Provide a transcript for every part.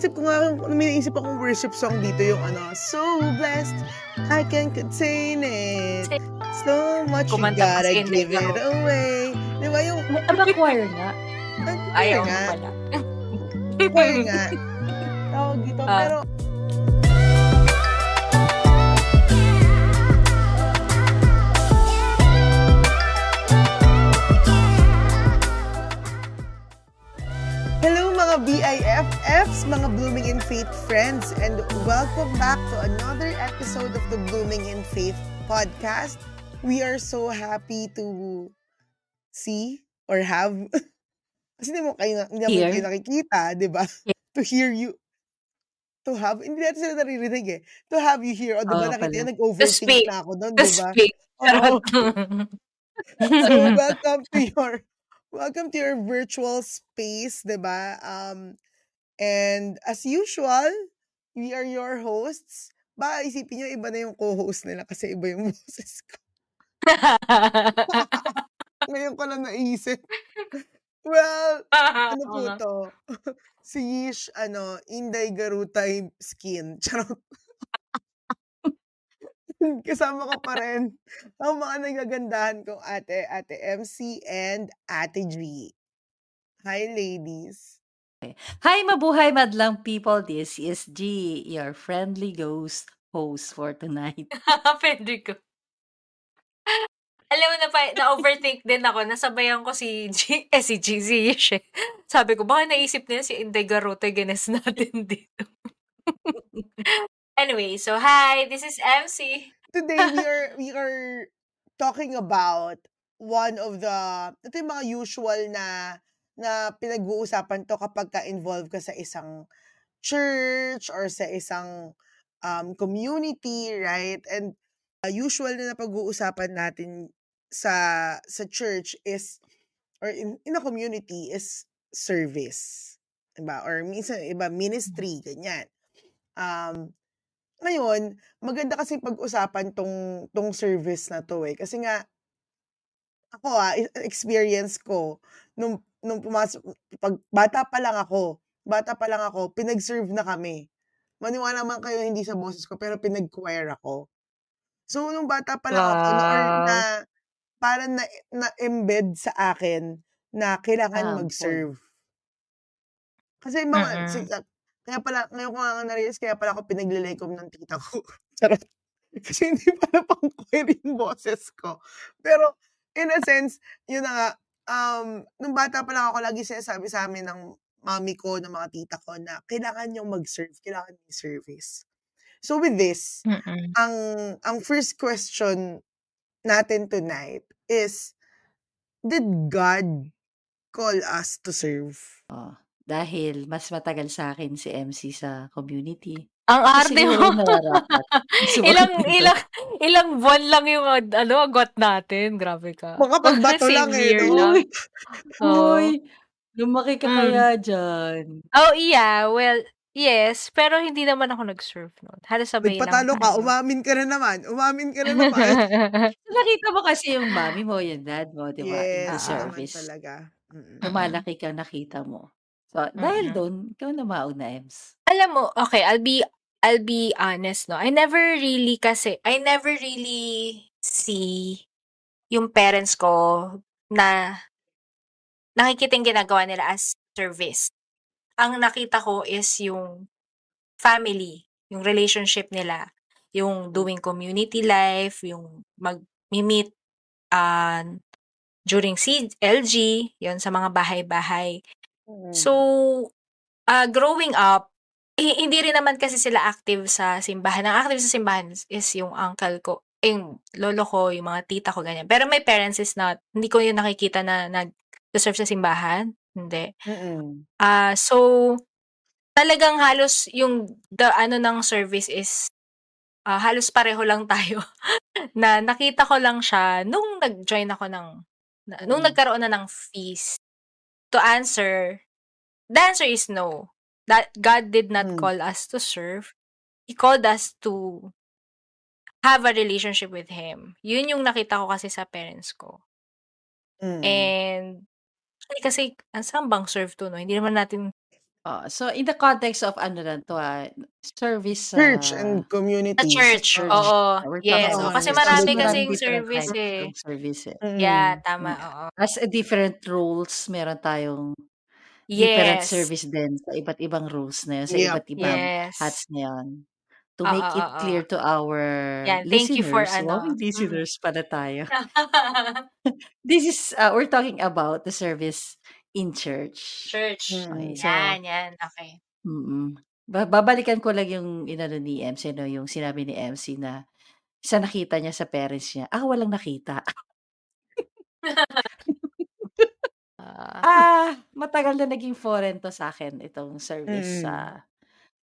naisip ko nga, may naisip akong worship song dito yung ano, So blessed, I can contain it. So much you Kumanta pa gotta give it Garuta. away. Di ba yung, Aba, choir nga. Ayaw mo nga, pala. choir nga. Tawag dito, Ah. pero mga BIFFs, mga Blooming in Faith friends, and welcome back to another episode of the Blooming in Faith podcast. We are so happy to see or have, kasi hindi mo kayo, hindi Hear. kayo nakikita, di ba? Yeah. To hear you, to have, hindi natin sila naririnig eh. To have you here, o di ba Oo nakita yun, nag-overthink na ako doon, di ba? speak. Oo. so welcome to your welcome to your virtual space, 'di ba? Um and as usual, we are your hosts. Ba isipin niyo iba na yung co-host nila kasi iba yung boses ko. Ngayon ko lang naisip. Well, ano po to? si Yish, ano, Inday Garutay skin. Charot. Kasama ko pa rin ang mga nagagandahan kong ate, ate MC and ate G. Hi, ladies. Hi, mabuhay madlang people. This is G, your friendly ghost host for tonight. Pwede ko. Alam mo na pa, na-overthink din ako. Nasabayan ko si G, eh si G, si Yish. Sabi ko, baka naisip niya si Inday Garote gines natin dito. anyway, so hi, this is MC. Today, we are, we are talking about one of the, ito yung mga usual na, na pinag-uusapan to kapag ka-involve ka sa isang church or sa isang um, community, right? And uh, usual na napag-uusapan natin sa sa church is or in, in a community is service. Diba? Or minsan iba ministry ganyan. Um ngayon, maganda kasi pag-usapan tong tong service na to eh kasi nga ako ah experience ko nung nung pumasok pag bata pa lang ako, bata pa lang ako, pinag-serve na kami. Maniwala man kayo hindi sa boses ko pero pinag-choir ako. So nung bata pa lang ako no, or Wow. na parang na, na-embed sa akin na kailangan Ah, mag-serve. Kasi mga, Mm-mm. Ah, kaya pala, ngayon ko nga na-realize, kaya pala ako pinaglilikom ng tita ko. Charot. Kasi hindi pala pang choir yung boses ko. Pero, in a sense, yun na nga, um, nung bata pa lang ako, lagi sinasabi sa amin ng mami ko, ng mga tita ko, na kailangan yung mag-serve, kailangan yung service. So with this, Mm-mm. ang ang first question natin tonight is, did God call us to serve? Oh, dahil mas matagal sa akin si MC sa community. Ang So, arte siguro mo. nararapat. ilang, ilang, ilang buwan lang yung, ano, got natin. Grabe ka. Mga pagbato Same lang eh, year no? lang. Uy, Oo. lumaki ka Mm. kaya dyan. Oh, yeah. Well, yes. Pero hindi naman ako nag-serve noon. Halos sabay lang Nagpatalo ka, tayo. umamin ka na naman. Umamin ka na naman. Nakita mo kasi yung mami mo, yung dad mo, di ba? In the yes, naman service. talaga. Mm-mm. Lumalaki ka, nakita mo. So, dahil Mm-mm. doon, ikaw na mauna, Ems. Alam mo, okay, I'll be I'll be honest, no. I never really kasi I never really see yung parents ko na nakikita yung ginagawa nila as service. Ang nakita ko is yung family, yung relationship nila, yung doing community life, yung mag-meet uh, during CLG, yon sa mga bahay-bahay. Mm. So, uh, growing up, hi- hindi rin naman kasi sila active sa simbahan. Ang active sa simbahan is- yung uncle ko, eh, yung lolo ko, yung mga tita ko, ganyan. Pero my parents is not, hindi ko yung nakikita na nag-serve sa simbahan. Hindi. Ah, so, talagang halos yung the ano ng service is ah, halos pareho lang tayo na nakita ko lang siya nung nag-join ako ng na- nung Mm. nagkaroon na ng feast to answer the answer is no. That God did not Mm. call us to serve. He called us to have a relationship with him. Yun yung nakita ko kasi sa parents ko. Mm. and kasi ang saan bang serve to no? Hindi naman natin Oo. So, in the context of ano lang 'to, ah, service sa Church and Sa community. church, church. Oo. oo. We're Yes, talking oo. Oo, about Kasi service. marami Kasi maraming kasing different service, kinds eh. of service, eh. Yeah, Mm. tama, Mm. oo. As a different roles, meron tayong different Yes. service din sa iba't ibang roles na yun, sa Yep. iba't ibang Yes. hats na yun. To Oo, make it oo. clear to our Yan, thank you for listeners, ano mm. listeners pala tayo. This is, uh, we're talking about the service in church. Church. Okay, Mm. so Yan, yan. Okay. mm. Ba babalikan ko lang yung inano ni MC 'no, yung sinabi ni MC na sa nakita niya sa parents niya, ah, walang nakita. Ah. Ah, matagal na naging foreign 'to sa'kin, itong service Mm. sa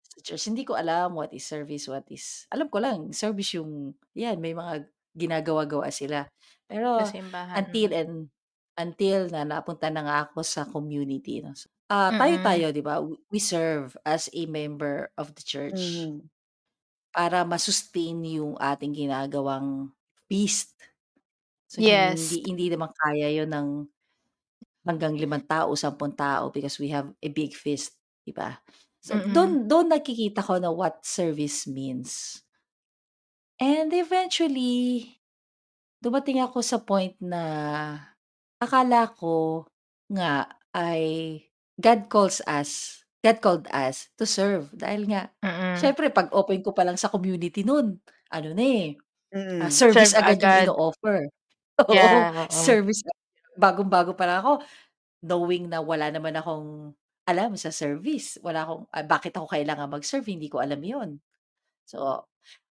sa church. Hindi ko alam what is service, what is alam ko lang service yung 'yan, may mga ginagawa-gawa sila. Pero simbahan, until mm. and until na napunta na nga ako sa community 'no. So, ah, Mm. tayo-tayo 'di ba, we serve as a member of the church Mhm. para ma-sustain yung ating ginagawang feast. So, Yes. hindi hindi naman kaya yun ng hanggang 5 tao, 10 tao because we have a big feast, 'di ba? So, Mm. dun dun nakikita ko na what service means. And eventually, dumating ako sa point na akala ko nga ay God calls us God called us to serve dahil nga Mm. siyempre 'pag open ko pa lang sa community nun, ano na, eh, ah, Mm. service Serve agad yung agad. ino-offer. Oo, Yeah, oo. service bagong-bago pa lang ako, knowing na wala naman akong alam sa service, wala akong ah, bakit ako kailangan mag-serve, hindi ko alam yun. So,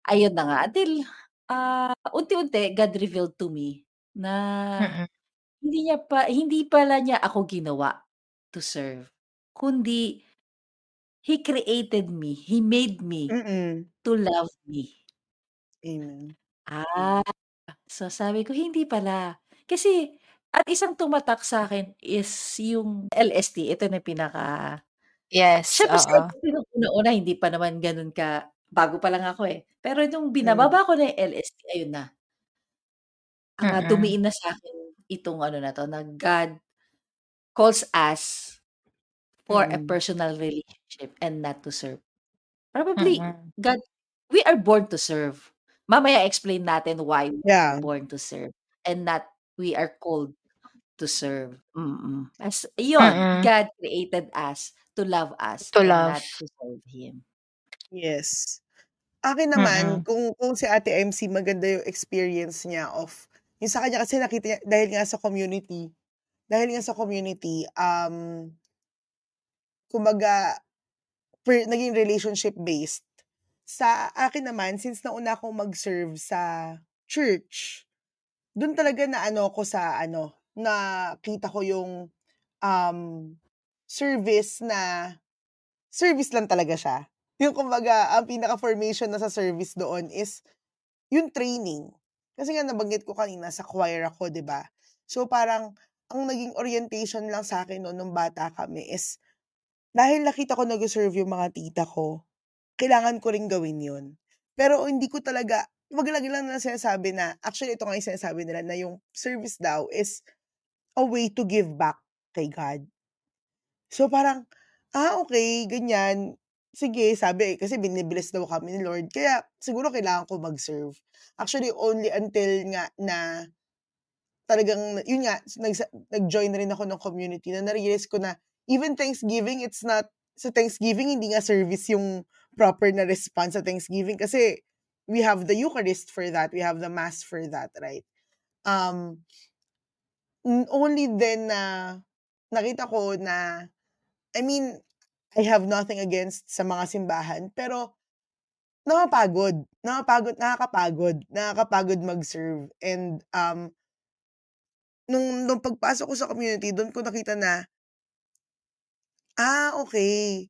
ayun na nga until, ah, unti-unti God revealed to me na Mm. Hindi niya pa hindi pala niya ako ginawa to serve, kundi He created me, He made me Mm. to love me. Amen. Ah, so sabi ko hindi pala. Kasi at isang tumatak sa'kin is yung LST, ito na yung pinaka Yes, siyempre sa oo. Nung una-una hindi pa naman ganun ka bago pa lang ako, eh. Pero nung Mm. binababa ko na yung LST, ayun na. Ah, Mm. dumiin na sa'kin itong ano na 'to, na God calls us for a Mm. personal relationship and not to serve. Probably Mm. God we are born to serve. Mamaya explain natin why we are Yeah. born to serve and not we are called to serve. Mm. As yun, Mm. God created us to love us To and love. not to serve Him. Yes. Akin naman, Mm. kung kung si Ate MC maganda yung experience niya of yung sa kanya kasi nakita niya dahil nga sa community dahil nga sa community, um kumbaga per naging relationship based. Sa akin naman, since nauna akong mag-serve sa church, dun talaga na ano ko sa ano, nakita ko yung um service na service lang talaga siya. Yung kumbaga, ang pinaka-formation na sa service doon is yung training. Kasi nga nabanggit ko kanina sa choir ako, 'di ba? So parang ang naging orientation lang sa akin noon nung bata kami is dahil nakita ko nag-serve yung mga tita ko, kailangan ko ring gawin yun. Pero hindi ko talaga, wag lagi lang nila sinasabi na, actually ito nga yung sinasabi nila na yung service daw is a way to give back kay God. So parang, ah okay, ganyan. Sige, sabi, kasi binibless daw kami ni Lord. Kaya siguro kailangan ko mag-serve. Actually, only until nga na talagang, yun nga, nag, nag-join na rin ako ng community na na-realize ko na even Thanksgiving, it's not, sa Thanksgiving, hindi nga service yung proper na response sa Thanksgiving kasi we have the Eucharist for that. We have the Mass for that, right? Um, only then na nakita ko na, I mean, I have nothing against sa mga simbahan, pero nakapagod. Nakapagod, nakakapagod. Nakakapagod mag-serve. And, um, nung, nung pagpasok ko sa community, doon ko nakita na, ah, okay.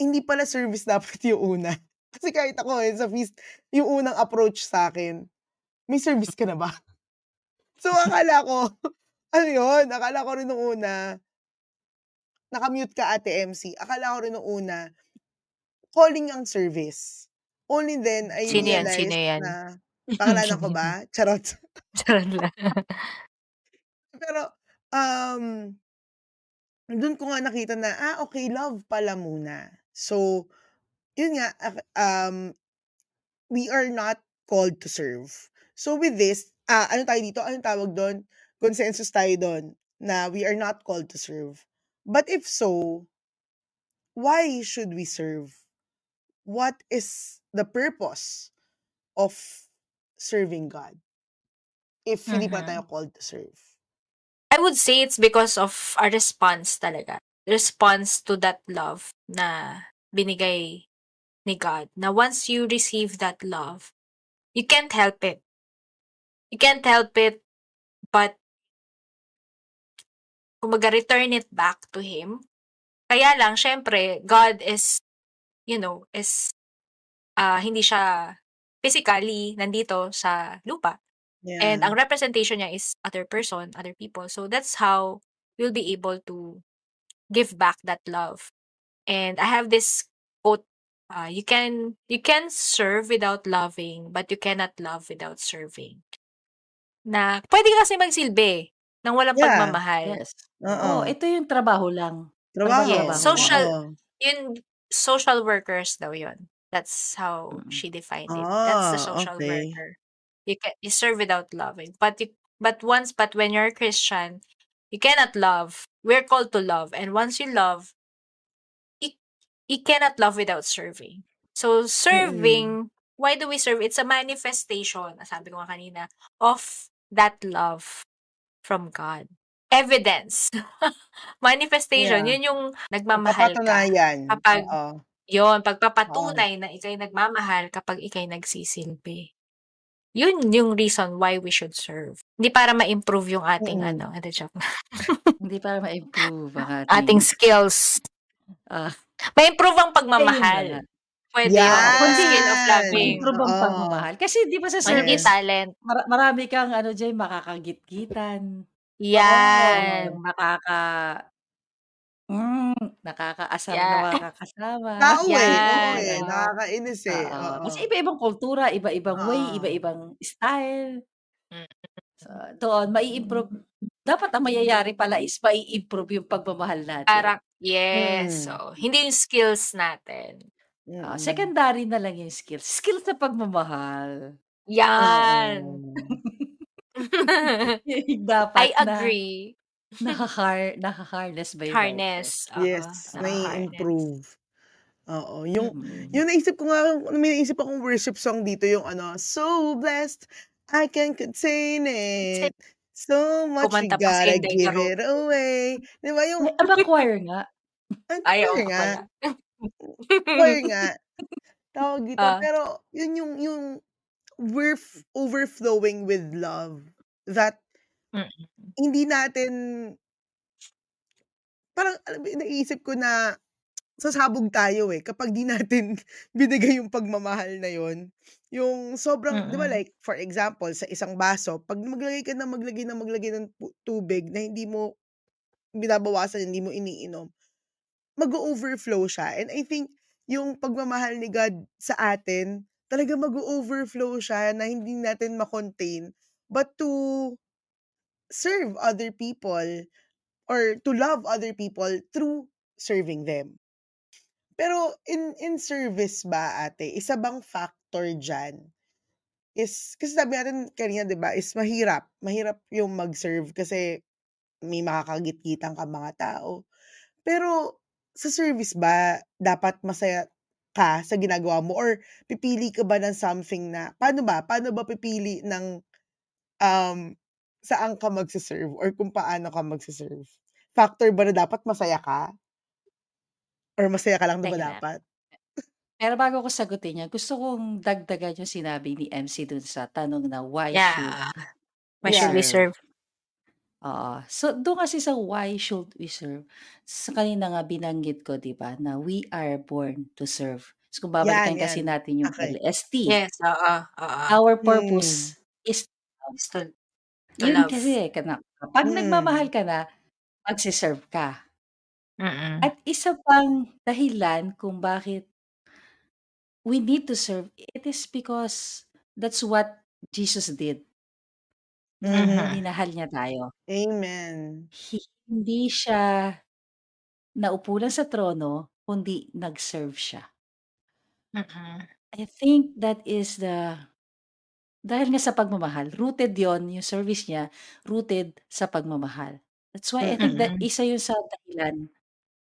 Hindi pala service dapat yung una. Kasi kahit ako eh, sa feast, yung unang approach sa akin, may service ka na ba? So, akala ko, ano yun, akala ko rin nung una, nakamute ka ate MC, akala ko rin nung una, calling ang service. Only then, I Sino yan? realized Sino yan? na, pangalanan ko ba? Charot. Charot lang. Pero, um, dun ko nga nakita na, ah, okay, love pala muna. So, yun nga, um, we are not called to serve. So with this, ah, ano tayo dito, anong tawag dun? Consensus tayo dun na we are not called to serve. But if so, why should we serve? What is the purpose of serving God if hindi pa tayo Mhm. called to serve? I would say it's because of a response talaga. Response to that love na binigay ni God. Na once you receive that love, you can't help it. You can't help it but kumbaga return it back to Him. Kaya lang, syempre, God is, you know, is, ah, hindi siya physically nandito sa lupa. And Yeah. ang representation niya is other person, other people. So that's how we'll be able to give back that love. And I have this quote, uh, you can you can serve without loving, but you cannot love without serving. Na pwede ka kasi magsilbi ng walang Yeah. pagmamahal. Yes. Oo. Oo, ito yung trabaho lang. Trabaho. Yes, Pagtatrabaho lang. social Oo. yun social workers daw yun. That's how Mm. she defined it. That's the Ah, social okay. worker. You can you serve without loving. But you but once but when you're a Christian, you cannot love. We're called to love. And once you love, you, you cannot love without serving. So Mm. serving, why do we serve? It's a manifestation, sabi ko nga kanina, of that love from God. Evidence. Manifestation, Yeah. yun yung nagmamahal ka. Kapag, Oo. yun, Oo. pagpapatunay na ikay nagmamahal kapag ikay nagsisilbi. Yun yung reason why we should serve. Hindi para ma-improve yung ating Mm. ano, hindi joke. Hindi para ma-improve ang ating ating skills. ah, Ma-improve ang pagmamahal. Pwede yun. Skill of loving. Ma-improve ang Oo. pagmamahal. Kasi di ba sa service, talent. mara- marami kang ano dyan, makakagit-gitan. Yan. Oo, nakaka mm, nakakaasar na Yan. mga kasama. Tao eh. Oo Yan. Oo. Nakakainis eh. Oo. Kasi iba-ibang kultura, iba-ibang way, Oo. iba-ibang style. So, doon, mai-improve. Dapat ang mayayari pala is mai-improve yung pagmamahal natin. Parang, yes. Mm. So, hindi yung skills natin. Ah, Mm. secondary na lang yung skills. Skills sa pagmamahal. Yan. Oo. Yung I dapat na agree. nakakar nakaka-harness ba yung Harness. Oo. Yes. Naka-harness. Nai-improve. Oo. Yung, Mm. yung naisip ko nga, may naisip akong worship song dito, yung ano, So blessed, I can contain it. So much you Kumanta pa si gotta Inday give it away. Di ba yung, Ay, aba choir nga. ang Ayaw choir nga, pala. Choir nga, tawag dito. Ah. Pero, yun yung, yung, we're f- overflowing with love that Mm. hindi natin, parang, alam mo, naisip ko na, sasabog tayo eh kapag di natin binigay yung pagmamahal na yon yung sobrang, di ba Mm. like, for example, sa isang baso, pag maglagay ka na maglagay na maglagay ng pu- tubig na hindi mo binabawasan, hindi mo iniinom, mag-overflow siya. And I think, yung pagmamahal ni God sa atin, talaga mag-overflow siya na hindi natin makontain, but to serve other people or to love other people through serving them. Pero in in service ba ate, isa bang factor diyan is kasi sabi natin kanina 'di ba is mahirap, mahirap yung mag-serve kasi may makakagit-gitan ka mga tao. Pero sa service ba dapat masaya ka sa ginagawa mo or pipili ka ba ng something na paano ba? Paano ba pipili ng um saan ka magse-serve or kung paano ka magse-serve? Factor ba na dapat masaya ka? Or masaya ka lang na ba Teka lang. dapat? Pero bago ko sagutin yan, gusto kong dagdagan yung sinabi ni MC dun sa tanong na why should Yeah. Why we should we serve? Oo. So, doon kasi sa why should we serve, sa kanina nga binanggit ko, di ba, na we are born to serve. So, kung Yan, babalikan kasi yan. natin yung Okay. LST, Yes, oo, oo. our Hmm. purpose is Is to, to yun love. kasi, kana, kapag nagmamahal Hmm. ka na, magsiserve ka. Mm-mm. At isa pang dahilan kung bakit we need to serve, it is because that's what Jesus did. Mhm. Minahal niya tayo. Amen. Hi- hindi siya naupo lang sa trono, kundi nag-serve siya. Mm. I think that is the dahil nga sa pagmamahal, rooted yon yung service niya, rooted sa pagmamahal. That's why I think that Mm. isa yun sa dahilan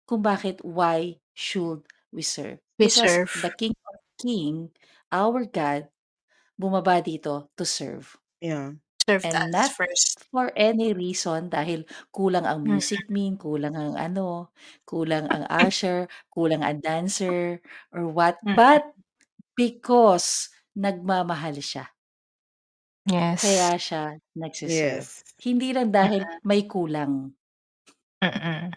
kung bakit why should we serve. We Because serve. the King of King, our God, bumaba dito to serve. Yeah. Served And not first. for any reason dahil kulang ang Mm. music min, kulang ang ano, kulang ang usher, kulang ang dancer, or what. Mm. But because nagmamahal siya. Yes. Kaya siya nagsiserve. Yes. Hindi lang dahil Mm. may kulang. Mm.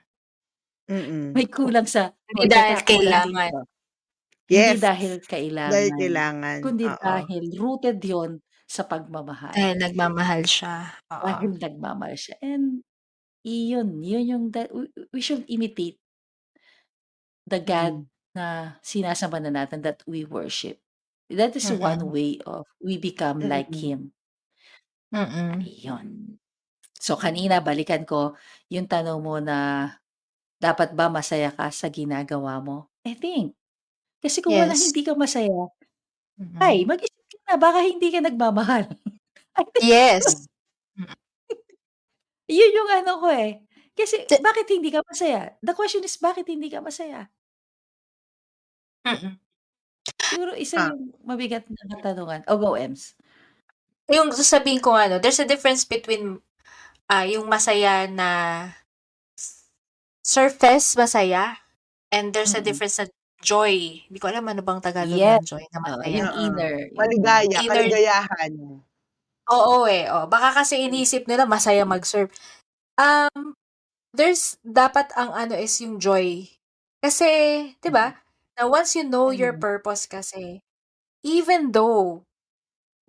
Mm. May kulang sa Hindi o dahil teka, kulang kailangan. dito. Hindi Yes. dahil Dahil kailangan, kailangan. kundi Oo. dahil rooted yon sa pagmamahal. Dahil nagmamahal siya. Oo. Dahil nagmamahal siya. And iyon, yun yung that we, we should imitate the God Mm. na sinasamba na natin that we worship. That is one Mm. way of we become like Mm. Him. Mm. Ayun. So kanina balikan ko yung tanong mo na dapat ba masaya ka sa ginagawa mo? I think. Kasi kung Yes. hindi ka masaya, Mm. ay, mag-isip ka na, baka hindi ka nagmamahal. Yes. yun yung ano ko eh. Kasi T- bakit hindi ka masaya? The question is, bakit hindi ka masaya? Mm. Siguro isa Ah. yung mabigat na katanungan. O go, Ems. Yung sasabihin ko ano, there's a difference between ah yung masaya na surface masaya and there's a Mm-mm. difference sa joy. Hindi ko alam ano bang Tagalog Yes. ng joy na Oh, masaya. yung inner. Maligaya, Inner kaligayahan. Oo eh. Oh. Baka kasi inisip nila masaya mag-serve. Um, there's, dapat ang ano is yung joy. Kasi, di ba, na once you know your Mm. purpose kasi, even though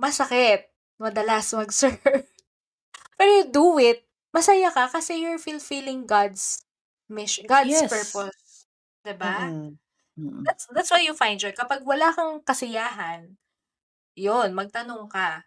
masakit, madalas mag-serve, pero you do it, masaya ka kasi you're fulfilling God's mission, God's Yes. purpose. Di ba? Mm-mm. That's, that's why you find joy. Kapag wala kang kasiyahan, yun, magtanong ka.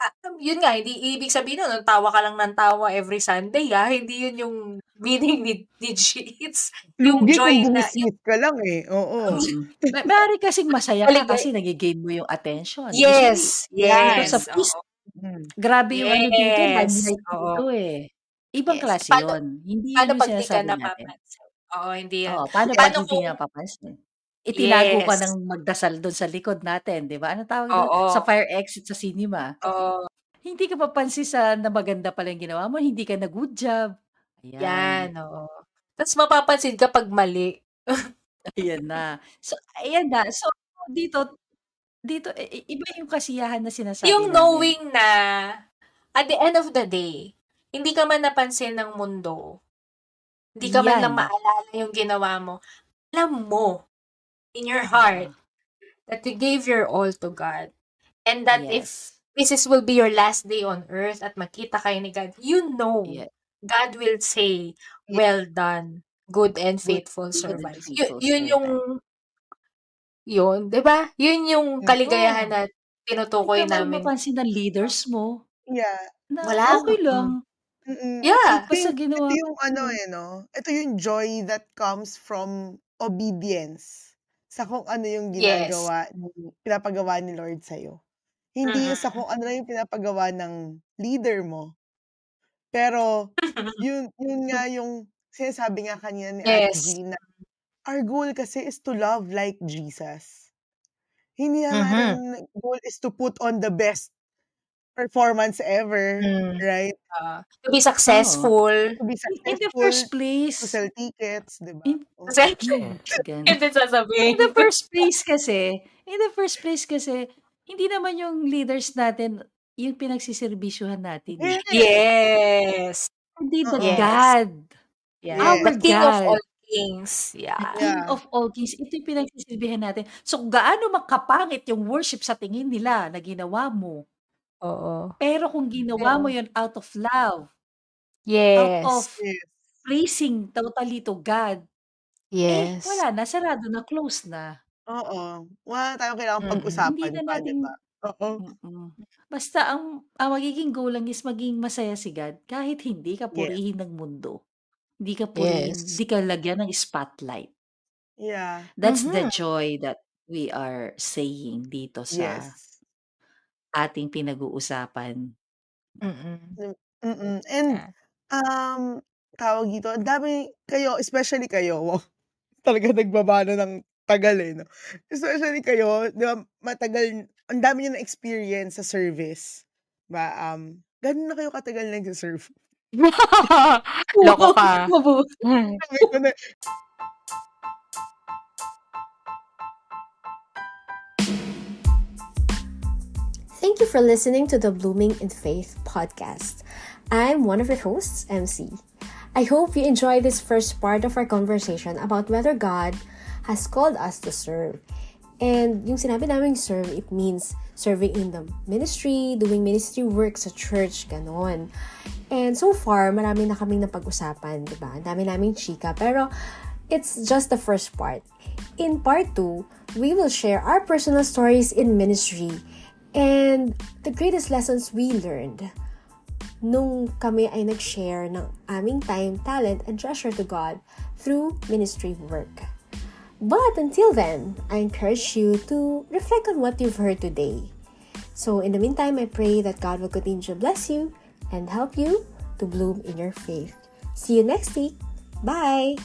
Ah, yun nga, hindi ibig sabihin nun, tawa ka lang ng tawa every Sunday, ah. Hindi yun yung meaning ni, ni G. It's yung Lugi joy kung na, yung, bumisnis ka lang eh. Oo. Mm. Ma- Maaari kasing masaya ka kasi nagigain mo yung attention. Yes, dito yes, sa. Mm. grabe yung ano dito, Yes, limelight oo. dito eh. Ibang Yes. klase Paano, yun. Hindi yun paano yung di ka sinasabi natin. Oo, hindi yan. Oo, paano pag Paano hindi kung, napapansin? Itinago ka yes, ng magdasal doon sa likod natin, di ba? Ano tawag doon? oo, Sa fire exit sa cinema. oo, Hindi ka mapansin sa na maganda pala yung ginawa mo, hindi ka nag-good job. yan, Ayan. oo. Tapos mapapansin ka pag mali. Ayan na. So, ayan na. So, dito, dito, i- i- iba yung kasiyahan na sinasabi Yung namin. knowing na, at the end of the day, hindi ka man napansin ng mundo, hindi ka man lang Yan. maalala yung ginawa mo, alam mo, in your heart, that you gave your all to God. And that if Yes. this is will be your last day on earth at makita kayo ni God, you know, Yeah. God will say, well done, good and Good, faithful good and servant. Y- faithful yun yung, servant. yun, di ba? Yun yung kaligayahan Oo. na Hindi tinutukoy ka man namin. mapansin ng leaders mo Yeah. na Wala. okay lang. Mm-mm. Yeah. Ito Basta yung, ginawa ito yung ano eh, no? Ito yung joy that comes from obedience sa kung ano yung Yes. ginagawa, ni- pinapagawa ni Lord sa'yo. Hindi yung sa kung ano yung pinapagawa ng leader mo. Pero, yun, yun nga yung sinasabi nga kanina ni Ate yes. G na our goal kasi is to love like Jesus. Hindi na Mhm. natin goal is to put on the best performance ever, Mm. right? Uh, to be successful. To be In, in the successful, first to place, sell tickets, di ba? in, Oh. Again. In the first place kasi, in the first place kasi, hindi naman yung leaders natin yung pinagsisirbisyuhan natin eh. Yes. Yes. Hindi the. Yes. God. Yeah. Our The King of all kings. The Yeah. King Yeah. of all kings. Ito yung pinagsisilbihan natin. So, gaano makapangit yung worship sa tingin nila na ginawa mo. Oo. Pero kung ginawa mo Pero, yun out of love, out of yes. Yes. pleasing totally to God, eh, Yes. wala na, sarado na, close na. Oo. Wala na tayong kailangang. Hindi pag-usapan na pa, di natin, ba? Oo. mm basta ang, ang magiging goal lang is maging masaya si God kahit hindi ka Yes. purihin ng mundo. Hindi ka purihin, Yes. hindi ka lagyan ng spotlight. Yeah. That's the Mhm. joy that we are saying dito sa Yes. Ating pinag-uusapan. Mm. Hmm, mm. And, um, tawag dito, ang dami kayo, especially kayo, wow, talaga nagbaba na ng tagal, eh, 'no? Especially kayo, 'di ba, matagal ang dami niyo na-experience sa service, 'di ba? Um, gaano na kayo katagal nagse-serve? Loko ka. Mabu Hmm. Ngayon na Thank you for listening to the Blooming in Faith podcast. I'm one of your hosts, MC. I hope you enjoyed this first part of our conversation about whether God has called us to serve. And yung sinabi namin serve, it means serving in the ministry, doing ministry work sa church, ganon. And so far, marami na kaming napag-usapan, di ba? Ang dami naming chika. Pero, it's just the first part. In part 2, we will share our personal stories in ministry and the greatest lessons we learned nung kami ay nag-share ng aming time, talent, and treasure to God through ministry work. But until then, I encourage you to reflect on what you've heard today. So in the meantime, I pray that God will continue to bless you and help you to bloom in your faith. See you next week. Bye!